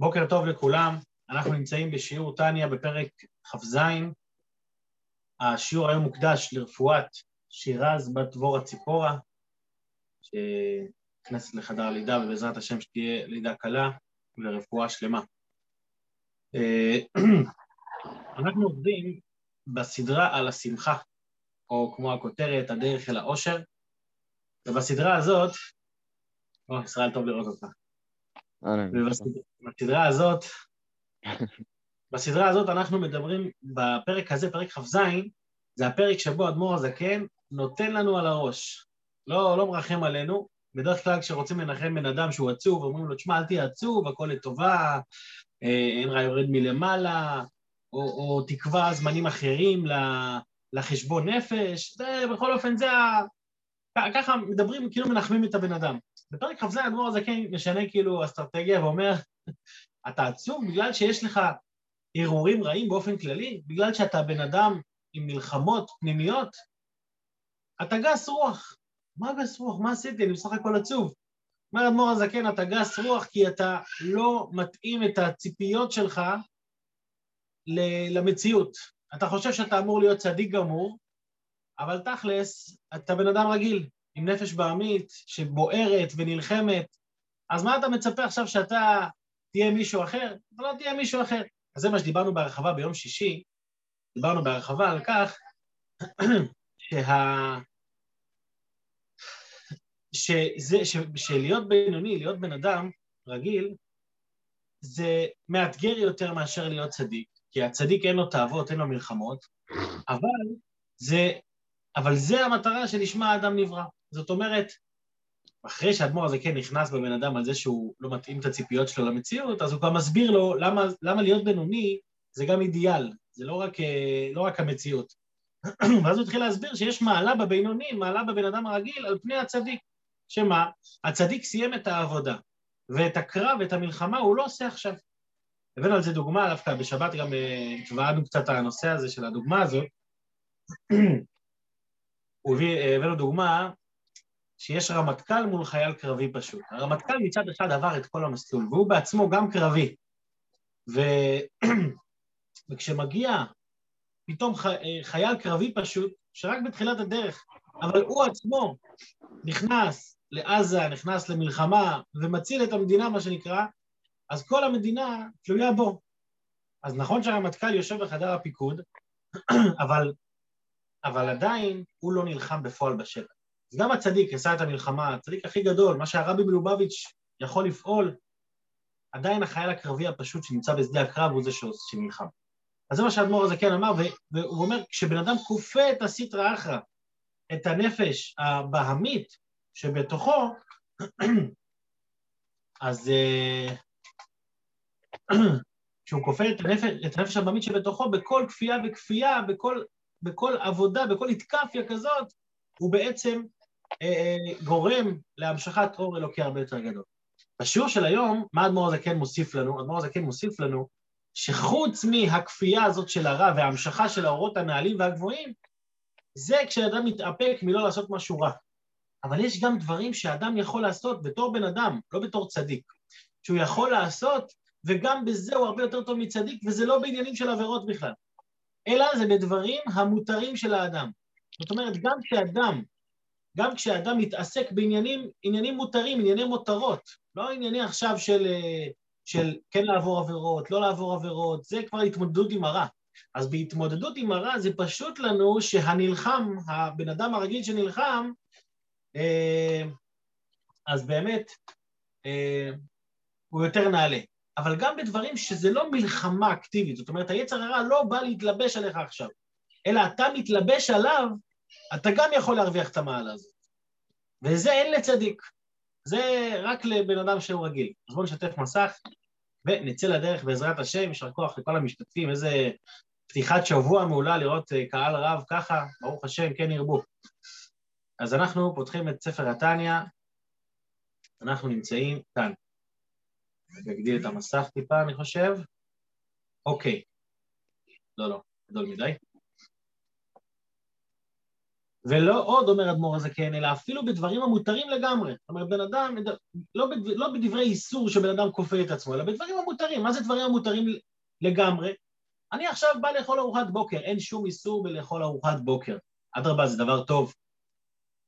בוקר טוב לכולם, אנחנו נמצאים בשיעור טניה בפרק כ"ז. השיעור היום מוקדש לרפואת שירז בת דבורה ציפורה, שנכנסת לחדר הלידה ובעזרת השם שתהיה לידה קלה ורפואה שלמה. אנחנו עובדים בסדרה על השמחה, או כמו הכותרת, הדרך אל העושר, ובסדרה הזאת, או, ישראל טוב לראות אותך. ובסדרה הזאת, בסדרה הזאת אנחנו מדברים, בפרק הזה, פרק כ"ז, זה הפרק שבו אדמו"ר הזקן נותן לנו על הראש, לא, לא מרחם עלינו. בדרך כלל כשרוצים לנחם בן אדם שהוא עצוב, אומרים לו, תשמע, אל תהיה עצוב, הכל לטובה, אין רע יורד מלמעלה, או, או תקבע זמנים אחרים לחשבון נפש, זה, בכל אופן זה. ככה מדברים, כאילו מנחמים את הבן אדם. בפרק כ"ז האדמו"ר הזקן משנה כאילו אסטרטגיה ואומר, אתה עצוב בגלל שיש לך הרהורים רעים באופן כללי, בגלל שאתה בן אדם עם מלחמות פנימיות, אתה גס רוח. מה גס רוח? מה עשיתי? אני בסך הכל עצוב. אומר אדמו"ר הזקן, אתה גס רוח כי אתה לא מתאים את הציפיות שלך למציאות. אתה חושב שאתה אמור להיות צדיק גמור, אבל תכלס, אתה בן אדם רגיל, עם נפש בעמית, שבוערת ונלחמת, אז מה אתה מצפה עכשיו שאתה תהיה מישהו אחר? אתה לא תהיה מישהו אחר. אז זה מה שדיברנו בהרחבה ביום שישי, דיברנו בהרחבה על כך שה... שזה, ש... שלהיות בינוני, להיות בן אדם רגיל, זה מאתגר יותר מאשר להיות צדיק, כי הצדיק אין לו תאוות, אין לו מלחמות, אבל זה, אבל זה המטרה שלשמה האדם נברא. זאת אומרת, אחרי שהאדמו"ר הזה כן נכנס בבן אדם על זה שהוא לא מתאים את הציפיות שלו למציאות, אז הוא כבר מסביר לו למה, למה להיות בינוני זה גם אידיאל, זה לא רק, לא רק המציאות. ואז הוא התחיל להסביר שיש מעלה בבינוני, מעלה בבן אדם הרגיל על פני הצדיק. שמה? הצדיק סיים את העבודה, ואת הקרב ואת המלחמה הוא לא עושה עכשיו. הבאנו על זה דוגמה, דווקא בשבת גם התוועדנו קצת על הנושא הזה של הדוגמה הזאת. הבאנו דוגמה שיש רמטכ"ל מול חייל קרבי פשוט. הרמטכ"ל מצד אחד עבר את כל המסלול, והוא בעצמו גם קרבי. ו... וכשמגיע פתאום ח... חייל קרבי פשוט, שרק בתחילת הדרך, אבל הוא עצמו נכנס לעזה, נכנס למלחמה ומציל את המדינה, מה שנקרא, אז כל המדינה תלויה בו. אז נכון שהרמטכ"ל יושב בחדר הפיקוד, אבל, אבל עדיין הוא לא נלחם בפועל בשטח. אז גם הצדיק עשה את המלחמה, הצדיק הכי גדול, מה שהרבי מלובביץ' יכול לפעול, עדיין החייל הקרבי הפשוט שנמצא בשדה הקרב הוא זה שנלחם. אז זה מה שהאדמו"ר הזה כן אמר, והוא אומר, כשבן אדם כופה את הסיטרא אחרא, את הנפש הבהמית שבתוכו, אז כשהוא כופה את הנפש, את הנפש הבהמית שבתוכו, בכל כפייה וכפייה, בכל, בכל עבודה, בכל התקפיה כזאת, הוא בעצם אה, גורם להמשכת אור אלוקי הרבה יותר גדול. בשיעור של היום, מה האדמו"ר הזה כן מוסיף לנו? האדמו"ר הזה כן מוסיף לנו שחוץ מהכפייה הזאת של הרע וההמשכה של האורות הנעלים והגבוהים, זה כשאדם מתאפק מלא לעשות משהו רע. אבל יש גם דברים שאדם יכול לעשות בתור בן אדם, לא בתור צדיק, שהוא יכול לעשות, וגם בזה הוא הרבה יותר טוב מצדיק, וזה לא בעניינים של עבירות בכלל, אלא זה בדברים המותרים של האדם. זאת אומרת, גם כשאדם גם כשאדם מתעסק בעניינים עניינים מותרים, ענייני מותרות, לא ענייני עכשיו של, של כן לעבור עבירות, לא לעבור עבירות, זה כבר התמודדות עם הרע. אז בהתמודדות עם הרע זה פשוט לנו שהנלחם, הבן אדם הרגיל שנלחם, אה, אז באמת אה, הוא יותר נעלה. אבל גם בדברים שזה לא מלחמה אקטיבית, זאת אומרת, היצר הרע לא בא להתלבש עליך עכשיו, אלא אתה מתלבש עליו אתה גם יכול להרוויח את המעלה הזאת. וזה אין לצדיק, זה רק לבן אדם שהוא רגיל. אז בואו נשתף מסך ונצא לדרך בעזרת השם, יישר כוח לכל המשתתפים, איזה פתיחת שבוע מעולה לראות אה, קהל רב ככה, ברוך השם, כן ירבו. אז אנחנו פותחים את ספר התניא, אנחנו נמצאים כאן. נגדיל את המסך טיפה, אני חושב. אוקיי. לא, לא, גדול מדי. ולא עוד, אומר אדמו"ר הזקן, אלא אפילו בדברים המותרים לגמרי. זאת אומרת, בן אדם, לא, בד, לא בדברי איסור שבן אדם כופה את עצמו, אלא בדברים המותרים. מה זה דברים המותרים לגמרי? אני עכשיו בא לאכול ארוחת בוקר, אין שום איסור בלאכול ארוחת בוקר. אדרבה, זה דבר טוב.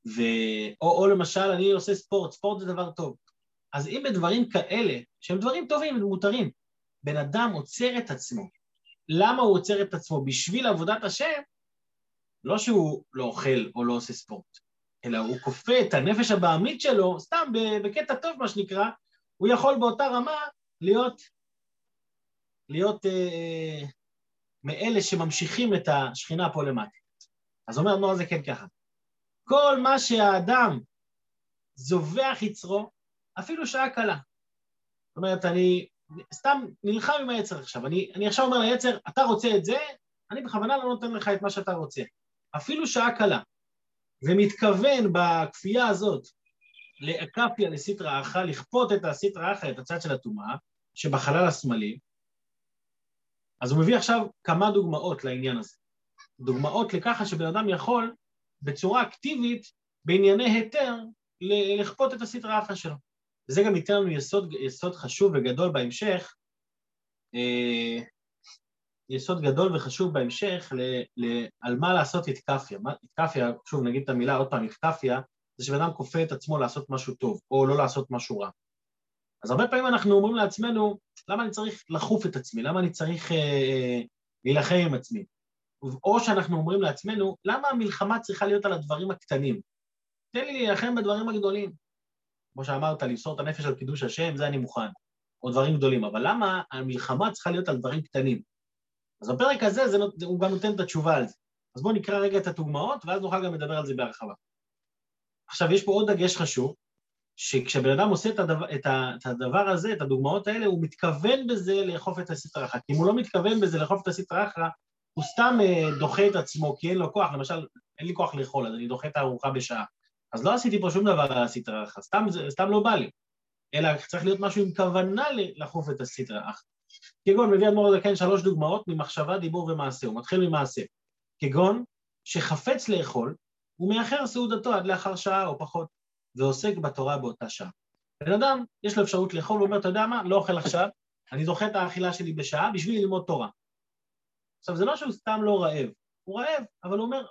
ו... או, או למשל, אני עושה ספורט, ספורט זה דבר טוב. אז אם בדברים כאלה, שהם דברים טובים, מותרים, בן אדם עוצר את עצמו. למה הוא עוצר את עצמו? בשביל עבודת השם, לא שהוא לא אוכל או לא עושה ספורט, אלא הוא כופה את הנפש הבעמית שלו, סתם בקטע טוב מה שנקרא, הוא יכול באותה רמה להיות, להיות אה, מאלה שממשיכים את השכינה פה למטה. אז אומר נוער זה כן ככה, כל מה שהאדם זובח יצרו, אפילו שעה קלה. זאת אומרת, אני סתם נלחם עם היצר עכשיו. אני, אני עכשיו אומר ליצר, אתה רוצה את זה, אני בכוונה לא נותן לך את מה שאתה רוצה. אפילו שעה קלה. ומתכוון בכפייה הזאת לאקפיה לסטרא אחא, לכפות את הסטרא אחא, את הצד של הטומאה, שבחלל השמאלי, אז הוא מביא עכשיו כמה דוגמאות לעניין הזה. דוגמאות לככה שבן אדם יכול בצורה אקטיבית, בענייני היתר, לכפות את הסטרא אחא שלו. וזה גם ייתן לנו יסוד, יסוד חשוב וגדול בהמשך, אה, יסוד גדול וחשוב בהמשך ל, ל, על מה לעשות איתקפיה. איתקפיה, שוב נגיד את המילה עוד פעם, איתקפיה, זה שבן אדם כופה את עצמו לעשות משהו טוב, או לא לעשות משהו רע. אז הרבה פעמים אנחנו אומרים לעצמנו, למה אני צריך לחוף את עצמי? למה אני צריך אה, אה להילחם עם עצמי? או שאנחנו אומרים לעצמנו, למה המלחמה צריכה להיות על הדברים הקטנים? תן לי להילחם בדברים הגדולים. כמו שאמרת, למסור את הנפש על קידוש השם, זה אני מוכן. או דברים גדולים. אבל למה המלחמה צריכה להיות על דברים קטנים? אז בפרק הזה זה, הוא גם נותן את התשובה על זה. אז בואו נקרא רגע את הדוגמאות, ואז נוכל גם לדבר על זה בהרחבה. עכשיו, יש פה עוד דגש חשוב, שכשבן אדם עושה את הדבר, את הדבר הזה, את הדוגמאות האלה, הוא מתכוון בזה לאכוף את הסטרא אחרא. כי אם הוא לא מתכוון בזה לאכוף את הסטרא אחרא, הוא סתם אה, דוחה את עצמו, כי אין לו כוח, למשל, אין לי כוח לאכול, אז אני דוחה את הארוחה בשעה. אז לא עשיתי פה שום דבר על הסטרא אחרא, סתם, סתם לא בא לי. אלא צריך להיות משהו עם כוונה לאכוף את הסטרא אחרא. כגון, מביא אדמו"ר הזקן שלוש דוגמאות ממחשבה, דיבור ומעשה, הוא מתחיל ממעשה. כגון, שחפץ לאכול, הוא מאחר סעודתו עד לאחר שעה או פחות, ועוסק בתורה באותה שעה. בן אדם, יש לו אפשרות לאכול, הוא אומר, אתה יודע מה, לא אוכל עכשיו, אני דוחה את האכילה שלי בשעה בשביל ללמוד תורה. עכשיו, זה לא שהוא סתם לא רעב, הוא רעב, אבל הוא אומר,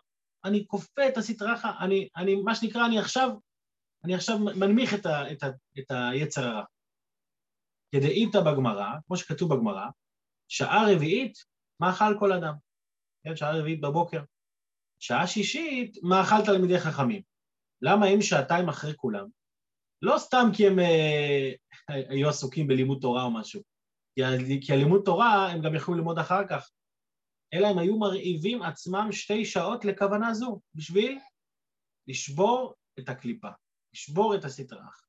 אני כופה את הסטרחה, אני, אני, מה שנקרא, אני עכשיו, אני עכשיו מנמיך את, ה, את, ה, את היצר הרע. כדאיתא בגמרא, כמו שכתוב בגמרא, שעה רביעית, מאכל כל אדם. כן, שעה רביעית בבוקר. שעה שישית, מאכל תלמידי חכמים. למה הם שעתיים אחרי כולם? לא סתם כי הם אה, היו עסוקים בלימוד תורה או משהו, כי, כי הלימוד תורה הם גם יכלו ללמוד אחר כך, אלא הם היו מרעיבים עצמם שתי שעות לכוונה זו, בשביל לשבור את הקליפה, לשבור את הסטרח.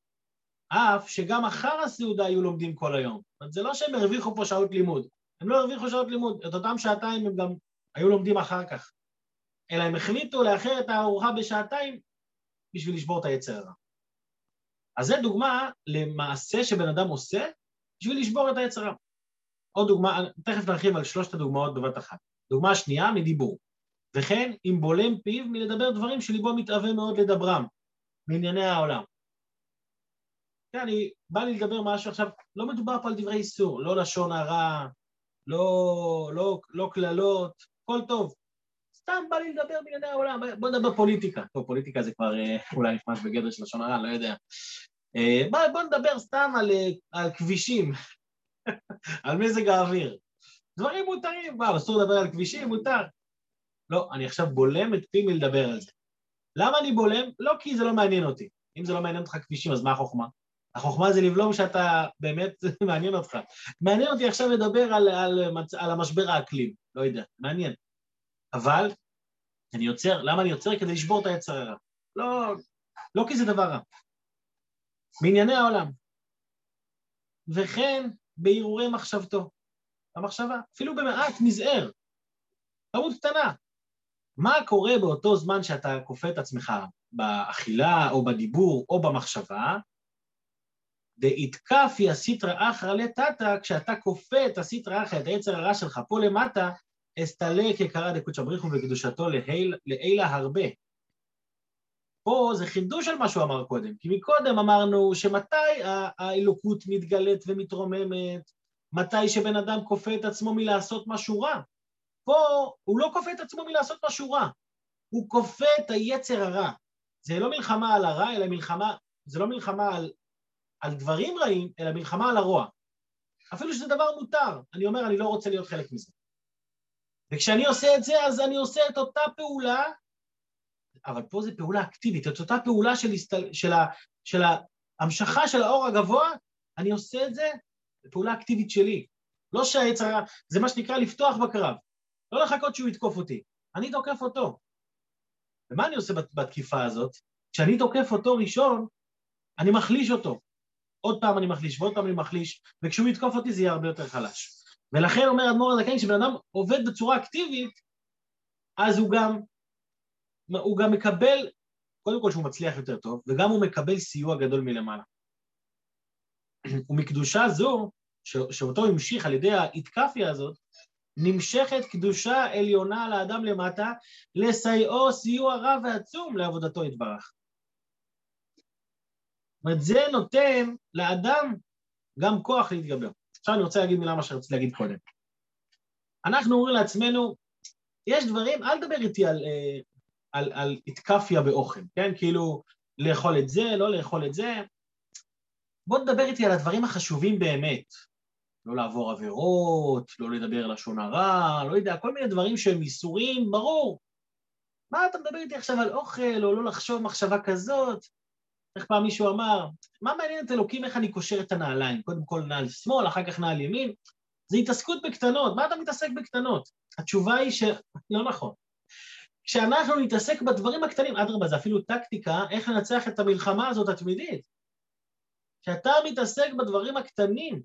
אף שגם אחר הסעודה היו לומדים כל היום. זאת אומרת, זה לא שהם הרוויחו פה שעות לימוד, הם לא הרוויחו שעות לימוד, את אותם שעתיים הם גם היו לומדים אחר כך. אלא הם החליטו לאחר את הארוחה בשעתיים בשביל לשבור את היצר הרע. אז זו דוגמה למעשה שבן אדם עושה בשביל לשבור את היצר הרע. עוד דוגמה, תכף נרחיב על שלושת הדוגמאות בבת אחת. דוגמה שנייה, מדיבור. וכן, אם בולם פיו מלדבר דברים שליבו מתאווה מאוד לדברם, מענייני העולם. כן, אני בא לי לדבר משהו עכשיו, לא מדובר פה על דברי איסור, לא לשון הרע, לא, לא, לא קללות, הכל טוב. סתם בא לי לדבר בענייני העולם, בוא נדבר פוליטיקה. טוב, פוליטיקה זה כבר אה, אולי נכנס בגדר של לשון הרע, לא יודע. אה, בוא, בוא נדבר סתם על, אה, על כבישים, על מזג האוויר. דברים מותרים, מה, אסור לדבר על כבישים? מותר. לא, אני עכשיו בולם את פי מלדבר על זה. למה אני בולם? לא כי זה לא מעניין אותי. אם זה לא מעניין אותך כבישים, אז מה החוכמה? החוכמה זה לבלום שאתה באמת מעניין אותך. מעניין אותי עכשיו לדבר על, על, על המשבר האקלים, לא יודע, מעניין. אבל אני יוצר, למה אני יוצר? כדי לשבור את היצר הרע. לא, לא כי זה דבר רע. מענייני העולם. וכן בהרהורי מחשבתו. המחשבה, אפילו במעט מזער, טעות קטנה. מה קורה באותו זמן שאתה כופה את עצמך באכילה או בדיבור או במחשבה? דאיתקפי הסיטרא אחרא לטאטא, כשאתה כופה את הסיטרא אחרא, את היצר הרע שלך פה למטה, אסתלה כקרא דקודשא בריחו וקדושתו לעילה הרבה. פה זה חידוש על מה שהוא אמר קודם, כי מקודם אמרנו שמתי האלוקות מתגלית ומתרוממת, מתי שבן אדם כופה את עצמו מלעשות משהו רע. פה הוא לא כופה את עצמו מלעשות משהו רע, הוא כופה את היצר הרע. זה לא מלחמה על הרע, אלא מלחמה, זה לא מלחמה על, על דברים רעים, אלא מלחמה על הרוע. אפילו שזה דבר מותר, אני אומר, אני לא רוצה להיות חלק מזה. וכשאני עושה את זה, אז אני עושה את אותה פעולה, אבל פה זו פעולה אקטיבית, את אותה פעולה של, הסתל... של, ה... של ההמשכה של האור הגבוה, אני עושה את זה בפעולה אקטיבית שלי. לא שהיצר, זה מה שנקרא לפתוח בקרב. לא לחכות שהוא יתקוף אותי, אני תוקף אותו. ומה אני עושה בתקיפה הזאת? כשאני תוקף אותו ראשון, אני מחליש אותו. עוד פעם אני מחליש ועוד פעם אני מחליש, וכשהוא יתקוף אותי זה יהיה הרבה יותר חלש. ולכן אומר אדמו"ר הזקן, כשבן אדם עובד בצורה אקטיבית, אז הוא גם, הוא גם מקבל, קודם כל שהוא מצליח יותר טוב, וגם הוא מקבל סיוע גדול מלמעלה. ומקדושה זו, שאותו המשיך על ידי האיתקפיה הזאת, נמשכת קדושה עליונה לאדם למטה, לסייעו סיוע רב ועצום לעבודתו יתברך. זאת זה נותן לאדם גם כוח להתגבר. עכשיו אני רוצה להגיד מילה מה שרציתי להגיד קודם. אנחנו אומרים לעצמנו, יש דברים, אל תדבר איתי על, אה, על, על איתקפיה באוכל, כן? כאילו, לאכול את זה, לא לאכול את זה. בוא נדבר איתי על הדברים החשובים באמת. לא לעבור עבירות, לא לדבר לשון הרע, לא יודע, כל מיני דברים שהם איסורים, ברור. מה אתה מדבר איתי עכשיו על אוכל, או לא לחשוב מחשבה כזאת? איך פעם מישהו אמר, מה מעניין את אלוקים איך אני קושר את הנעליים? קודם כל נעל שמאל, אחר כך נעל ימין. זה התעסקות בקטנות, מה אתה מתעסק בקטנות? התשובה היא שלא נכון. כשאנחנו נתעסק בדברים הקטנים, אדרבה, זה אפילו טקטיקה איך לנצח את המלחמה הזאת התמידית. כשאתה מתעסק בדברים הקטנים,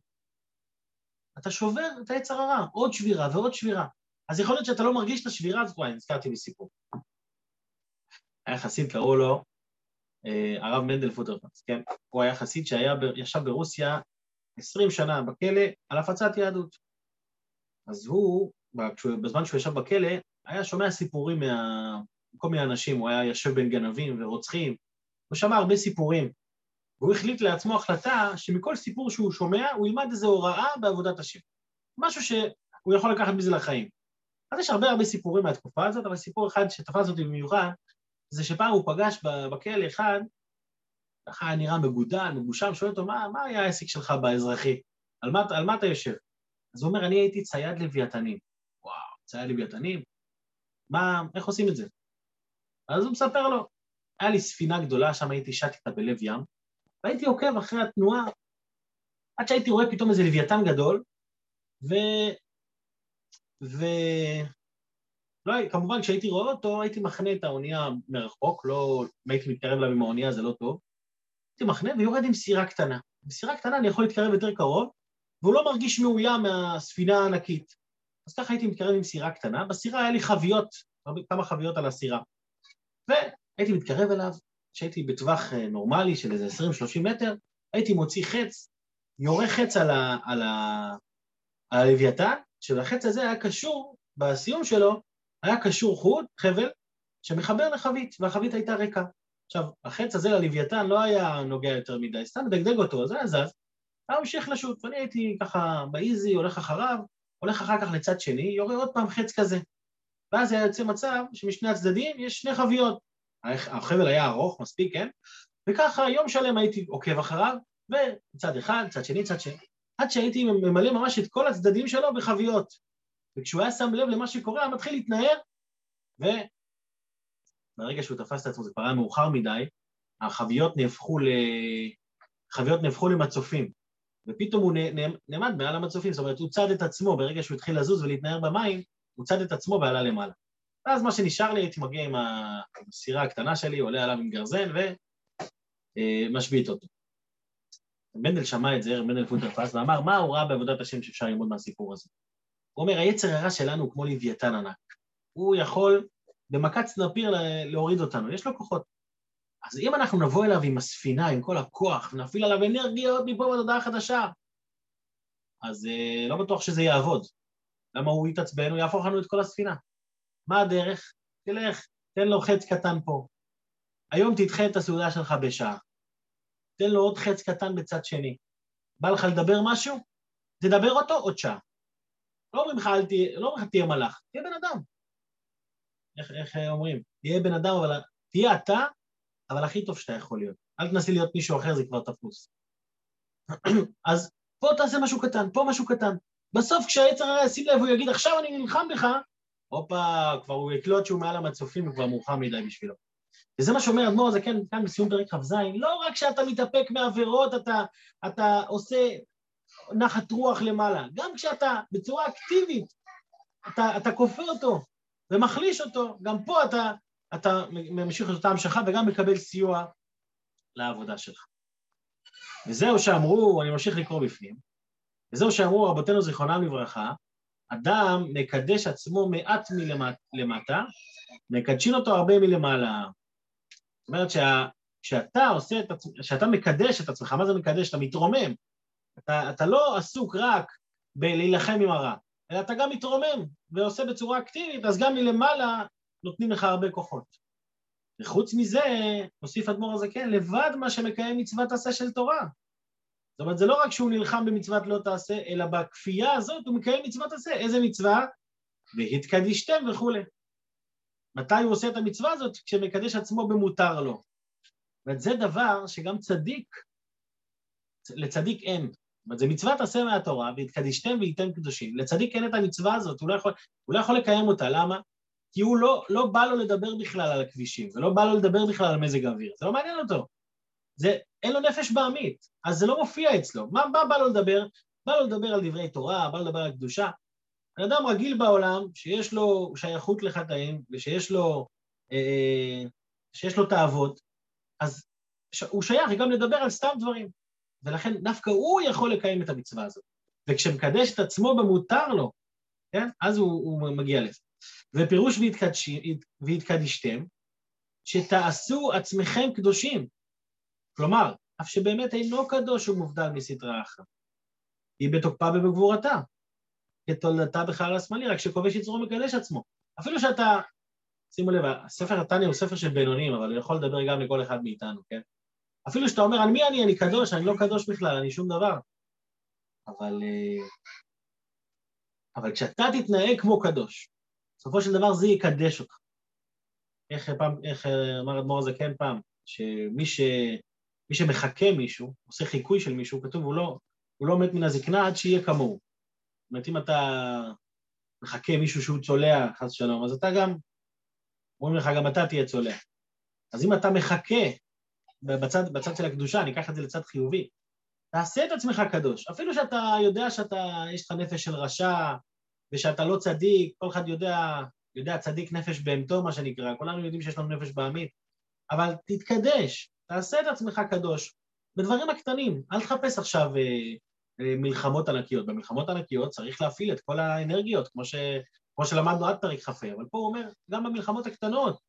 אתה שובר את היצר הרע, עוד שבירה ועוד שבירה. אז יכול להיות שאתה לא מרגיש את השבירה הזאת, וואי, נזכרתי בסיפור. היה חסיד, קראו לו אה, הרב מנדל פוטרפס, כן? הוא היה חסיד שישב ברוסיה 20 שנה בכלא על הפצת יהדות. אז הוא, בזמן שהוא ישב בכלא, היה שומע סיפורים מכל מיני אנשים, הוא היה יושב בין גנבים ורוצחים, הוא שמע הרבה סיפורים, והוא החליט לעצמו החלטה שמכל סיפור שהוא שומע, הוא ילמד איזו הוראה בעבודת השם. משהו שהוא יכול לקחת מזה לחיים. אז יש הרבה הרבה סיפורים מהתקופה הזאת, אבל סיפור אחד שתפס אותי במיוחד, זה שפעם הוא פגש בכלא אחד, ככה נראה מגודל, מגושם, שואל אותו, מה, מה היה העסק שלך באזרחי? על מה, על מה אתה יושב? אז הוא אומר, אני הייתי צייד לוויתנים. וואו, צייד לוויתנים? מה, איך עושים את זה? אז הוא מספר לו, היה לי ספינה גדולה, שם הייתי שט איתה בלב ים, והייתי עוקב אחרי התנועה, עד שהייתי רואה פתאום איזה לוויתן גדול, ו... ו... לא, כמובן, כשהייתי רואה אותו, הייתי מחנה את האונייה מרחוק, לא... אם הייתי מתקרב אליו עם האונייה זה לא טוב. הייתי מחנה ויורד עם סירה קטנה. בסירה קטנה אני יכול להתקרב יותר קרוב, והוא לא מרגיש מאוים מהספינה הענקית. אז ככה הייתי מתקרב עם סירה קטנה, בסירה היה לי חביות, כמה חביות על הסירה. והייתי מתקרב אליו, כשהייתי בטווח אה, נורמלי של איזה 20-30 מטר, הייתי מוציא חץ, יורה חץ על, ה, על, ה, על הלוויתן, שהחץ הזה היה קשור, בסיום שלו, היה קשור חוט, חבל, שמחבר לחבית, והחבית הייתה ריקה. עכשיו, החץ הזה ללוויתן לא היה נוגע יותר מדי, סתם דגדג אותו, אז היה זז, היה ממשיך לשוט, ואני הייתי ככה באיזי, הולך אחריו, הולך אחר כך לצד שני, יורה עוד פעם חץ כזה. ואז היה יוצא מצב שמשני הצדדים יש שני חביות, החבל היה ארוך מספיק, כן? וככה יום שלם הייתי עוקב אחריו, וצד אחד, צד שני, צד שני, עד שהייתי ממלא ממש את כל הצדדים שלו בחביות. וכשהוא היה שם לב למה שקורה, היה מתחיל להתנער, וברגע שהוא תפס את עצמו, זה כבר היה מאוחר מדי, החביות נהפכו, ל... החביות נהפכו למצופים, ופתאום הוא נעמד מעל המצופים, זאת אומרת, הוא צד את עצמו, ברגע שהוא התחיל לזוז ולהתנער במים, הוא צד את עצמו ועלה למעלה. ואז מה שנשאר לי, הייתי מגיע עם הסירה הקטנה שלי, עולה עליו עם גרזן ומשבית אותו. מנדל שמע את זה, מנדל פוטרפס, ואמר, מה הוא ראה בעבודת השם שאפשר ללמוד מהסיפור הזה? הוא אומר, היצר הרע שלנו הוא כמו לוויתן ענק. הוא יכול במכת סנפיר להוריד אותנו, יש לו כוחות. אז אם אנחנו נבוא אליו עם הספינה, עם כל הכוח, ונפעיל עליו אנרגיות מפה בתודעה חדשה, אז אה, לא בטוח שזה יעבוד. למה הוא יתעצבן? הוא יהפוך לנו את כל הספינה. מה הדרך? תלך, תן לו חץ קטן פה, היום תדחה את הסעודה שלך בשעה. תן לו עוד חץ קטן בצד שני. בא לך לדבר משהו? תדבר אותו עוד שעה. לא אומרים לך, תהיה, לא אומרים לך תהיה מלאך, תהיה בן אדם. איך, איך אומרים? תהיה בן אדם, אבל תהיה אתה, אבל הכי טוב שאתה יכול להיות. אל תנסי להיות מישהו אחר, זה כבר תפוס. אז פה תעשה משהו קטן, פה משהו קטן. בסוף כשהיצר הרע ישים לב, הוא יגיד, עכשיו אני נלחם בך, הופה, כבר הוא יקלוט שהוא מעל המצופים וכבר מאוחר מדי בשבילו. וזה מה שאומר אדמו"ר הזקן כן, כאן בסיום פרק כ"ז, לא רק שאתה מתאפק מעבירות, אתה, אתה עושה נחת רוח למעלה, גם כשאתה בצורה אקטיבית, אתה, אתה כופה אותו ומחליש אותו, גם פה אתה, אתה ממשיך את אותה המשכה וגם מקבל סיוע לעבודה שלך. וזהו שאמרו, אני ממשיך לקרוא בפנים, וזהו שאמרו רבותינו זיכרונם לברכה, אדם מקדש עצמו מעט מלמטה, מקדשין אותו הרבה מלמעלה. זאת אומרת כשאתה עושה את עצמך, כשאתה מקדש את עצמך, מה זה מקדש? אתה מתרומם. אתה, אתה לא עסוק רק בלהילחם עם הרע, אלא אתה גם מתרומם ועושה בצורה אקטיבית, אז גם מלמעלה נותנים לך הרבה כוחות. וחוץ מזה, הוסיף אדמו"ר הזקן, לבד מה שמקיים מצוות עשה של תורה. זאת אומרת, זה לא רק שהוא נלחם במצוות לא תעשה, אלא בכפייה הזאת הוא מקיים מצוות עשה. איזה מצווה? והתקדישתם וכולי. מתי הוא עושה את המצווה הזאת? כשמקדש עצמו במותר לו. זאת זה דבר שגם צדיק, לצדיק אין. זאת אומרת, זה מצוות עשה מהתורה, והתקדישתם וייתם קדושים. לצדיק אין את המצווה הזאת, הוא לא יכול, הוא לא יכול לקיים אותה. למה? כי הוא לא, לא בא לו לדבר בכלל על הכבישים, ולא בא לו לדבר בכלל על מזג האוויר, זה לא מעניין אותו. זה, אין לו נפש בעמית, אז זה לא מופיע אצלו. מה, מה בא לו לדבר? בא לו לדבר על דברי תורה, בא לו לדבר על קדושה. בן אדם רגיל בעולם, שיש לו שייכות לחטאים, ושיש לו, אה, לו תאוות, אז הוא שייך גם לדבר על סתם דברים. ולכן דווקא הוא יכול לקיים את המצווה הזאת. וכשמקדש את עצמו במותר לו, כן? אז הוא, הוא מגיע לזה. ופירוש והתקדישתם, שתעשו עצמכם קדושים. כלומר, אף שבאמת אינו קדוש ומובדל מסתרה אחת. היא בתוקפה ובגבורתה, כתולדתה בחלל השמאלי, רק שכובש יצרו מקדש עצמו. אפילו שאתה, שימו לב, הספר התניא הוא ספר של בינונים, אבל הוא יכול לדבר גם לכל אחד מאיתנו, כן? אפילו שאתה אומר, על מי אני? אני קדוש, אני לא קדוש בכלל, אני שום דבר. אבל, אה, אבל כשאתה תתנהג כמו קדוש, בסופו של דבר זה יקדש אותך. איך, פעם, איך אמר אדמו"ר הזקן פעם, שמי ש, מי שמחכה מישהו, עושה חיקוי של מישהו, כתוב, הוא לא, הוא לא מת מן הזקנה עד שיהיה כמוהו. זאת אומרת, אם אתה מחכה מישהו שהוא צולע, חס ושלום, אז אתה גם, אומרים לך, גם אתה תהיה צולע. אז אם אתה מחכה בצד, בצד של הקדושה, אני אקח את זה לצד חיובי, תעשה את עצמך קדוש. אפילו שאתה יודע שאתה, יש לך נפש של רשע, ושאתה לא צדיק, כל אחד יודע, יודע צדיק נפש בהמתו, מה שנקרא, כולנו יודעים שיש לנו נפש בעמית, אבל תתקדש, תעשה את עצמך קדוש בדברים הקטנים, אל תחפש עכשיו אה, אה, מלחמות ענקיות. במלחמות ענקיות צריך להפעיל את כל האנרגיות, כמו, ש, כמו שלמדנו עד פרק כ"ה, אבל פה הוא אומר, גם במלחמות הקטנות,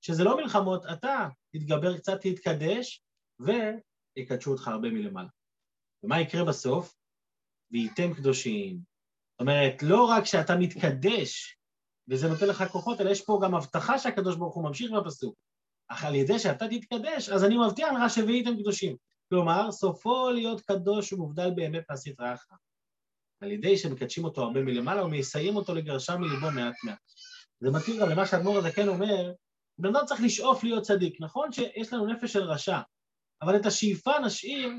שזה לא מלחמות, אתה תתגבר קצת, תתקדש, ויקדשו אותך הרבה מלמעלה. ומה יקרה בסוף? וייתם קדושים, זאת אומרת, לא רק שאתה מתקדש וזה נותן לך כוחות, אלא יש פה גם הבטחה שהקדוש ברוך הוא ממשיך בפסוק. אך על ידי שאתה תתקדש, אז אני מבטיח לך שוויתם קדושים. כלומר, סופו להיות קדוש ומובדל באמת מהסטרא אחרא. על ידי שמקדשים אותו הרבה מלמעלה ומסיים אותו לגרשה מליבו מעט מעט. זה מתאים גם למה שהאדמו"ר הזה כן אומר, בן אדם צריך לשאוף להיות צדיק. נכון שיש לנו נפש של רשע, אבל את השאיפה נשאיר,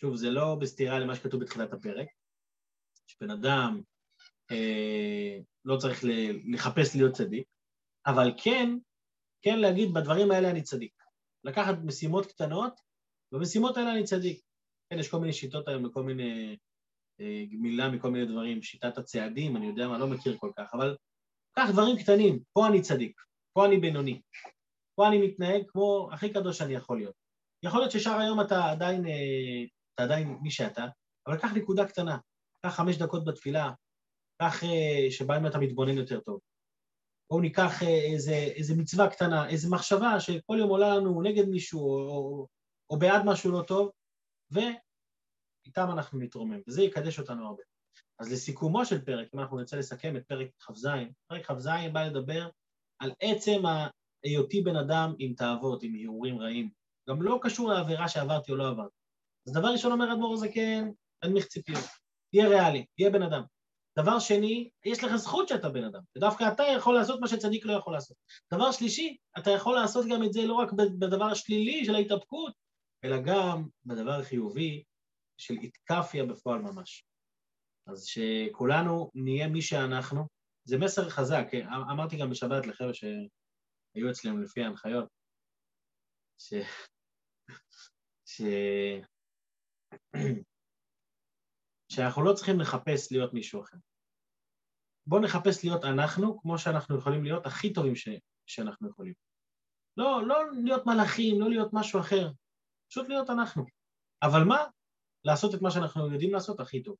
שוב, זה לא בסתירה למה שכתוב בתחילת הפרק, שבן אדם אה, לא צריך לחפש להיות צדיק, אבל כן, כן להגיד בדברים האלה אני צדיק. לקחת משימות קטנות, ובמשימות האלה אני צדיק. כן, יש כל מיני שיטות היום וכל מיני אה, גמילה מכל מיני דברים, שיטת הצעדים, אני יודע מה, לא מכיר כל כך, אבל קח דברים קטנים, פה אני צדיק, פה אני בינוני, פה אני מתנהג כמו הכי קדוש שאני יכול להיות. יכול להיות ששאר היום אתה עדיין, אה, אתה עדיין מי שאתה, אבל קח נקודה קטנה, קח חמש דקות בתפילה, קח אה, שבהם אתה מתבונן יותר טוב. בואו ניקח אה, איזה, איזה מצווה קטנה, איזה מחשבה שכל יום עולה לנו נגד מישהו או, או, או בעד משהו לא טוב, ואיתם אנחנו נתרומם, וזה יקדש אותנו הרבה. אז לסיכומו של פרק, אם אנחנו נרצה לסכם את פרק כ"ז, פרק כ"ז בא לדבר על עצם היותי בן אדם עם תאוות, עם הרהורים רעים. גם לא קשור לעבירה שעברתי או לא עברתי. אז דבר ראשון אומר אדמו"ר הזקן, תנמיך ציפיות. תהיה ריאלי, תהיה בן אדם. דבר שני, יש לך זכות שאתה בן אדם, ודווקא אתה יכול לעשות מה שצדיק לא יכול לעשות. דבר שלישי, אתה יכול לעשות גם את זה לא רק בדבר השלילי של ההתאפקות, אלא גם בדבר החיובי של איתקפיה בפועל ממש. אז שכולנו נהיה מי שאנחנו, זה מסר חזק. אמרתי גם בשבת לחבר'ה שהיו אצלנו לפי ההנחיות, ש... ש... שאנחנו לא צריכים לחפש להיות מישהו אחר. בואו נחפש להיות אנחנו, כמו שאנחנו יכולים להיות, הכי טובים ש... שאנחנו יכולים. לא, לא להיות מלאכים, לא להיות משהו אחר, פשוט להיות אנחנו. אבל מה? לעשות את מה שאנחנו יודעים לעשות הכי טוב.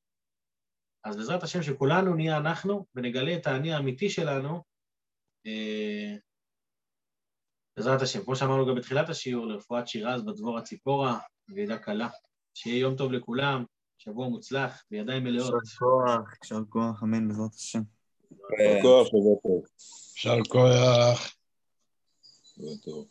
אז בעזרת השם שכולנו נהיה אנחנו ונגלה את האני האמיתי שלנו, אה, בעזרת השם, כמו שאמרנו גם בתחילת השיעור, לרפואת שירז בדבורה ציפורה, ועידה קלה. שיהיה יום טוב לכולם, שבוע מוצלח, בידיים מלאות. יישר כוח, יישר כוח, אמן בעזרת השם. יישר כוח, שבוע טוב. יישר כוח. שבוע טוב.